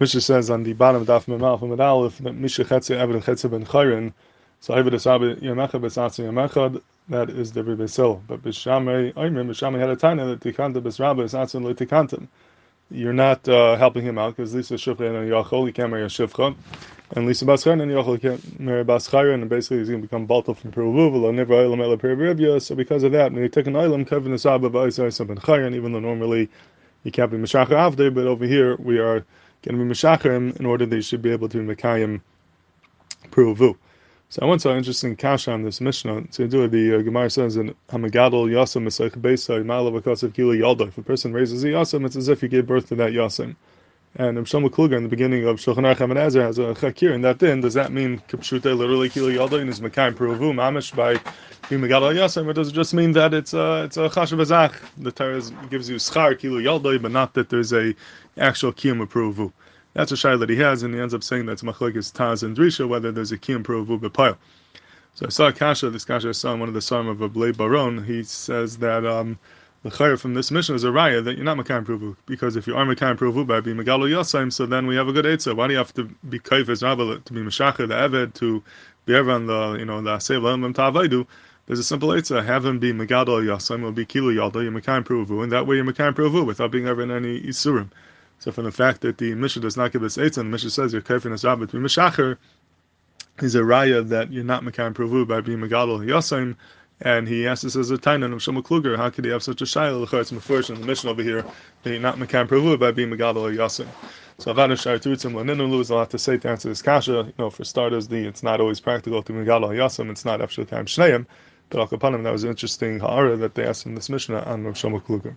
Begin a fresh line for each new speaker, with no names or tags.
Mishnah says on the bottom of Daf Memal from Aleph that Misha Chetze Eved Chetze Ben Chayrin, so Eved Esabe Yamecha Besatzi Yamechad, that is the Besil. But Bishamei Oimrim, Bishamei had a time that Tikanta Besrabe Besatzi Litikantam. You're not uh, helping him out because Lisa Shufra and Yachol, he can't marry a Shufra. And Lisa Baschar and Yachol can't marry Baschar, and basically he's going to become Baltal from Peruvuval, never Oilam Ela Peribibia. So because of that, when you take an Oilam, Kevin Esabe Ba'isai Ben Chayrin, even though normally you can't be Meshachar Avde, but over here we are can be Meshacharim in order that they should be able to Mekayim Pruvu. So I went to an interesting kasha on this Mishnah. To do the uh, Gemara says in Hamagadol Yasam Mesach Beisai of Kila Yalda. If a person raises a Yasam, it's as if he gave birth to that Yasam. And Shlomo Kluger in the beginning of Shulchan Aruch has a chakir in that din. Does that mean Kipshute literally Kila Yalda and is Mekayim Pruvu Mamish by It just mean that it's a it's a Chashav Azach? The Torah gives you Schar Kila Yalda, but not that there's a actual Kiyum Pruvu. That's a shy that he has, and he ends up saying that's machlekes Taz and Drisha, whether there's a kiyum provu b'pile. So I saw a kasha, this kasha I saw in one of the psalm of Ablay Baron, he says that um, the chayr from this mission is a raya that you're not Makayim Provu, because if you are Makayim Provu by being Megalo Yosaim, so then we have a good Eitzah. Why do you have to be Kaif as to be Meshacher, the Eved, to be everyone the, you know, the Asay Lam Tavaidu? There's a simple Eitzah, uh, have him be Megalo Yosaim, will be Kilo Yalda, you're Makayim Provu, and that way you're Makayim Provu without being ever in any Isurim. So from the fact that the Mishnah does not give us eitzah, the Mishnah says you're careful in Rabba to be Mishacher, is a raya that you're not Makam Pravu by being Megadol Yasim, and he asks us as a tainan of Shlomo Kluger, how could he have such a shayla? It's Mefurish in the Mishnah over here that you're not Makam Pravu by being Megadol Yasim. So Avada Shar Tutzim Laninu is a lot to say to answer this kasha. You know, for starters, the it's not always practical to be Megadol Yasim, it's not Efshel Time Shneim, but Al that was an interesting ha'ara that they asked in this Mishnah on Rav Shlomo Kluger.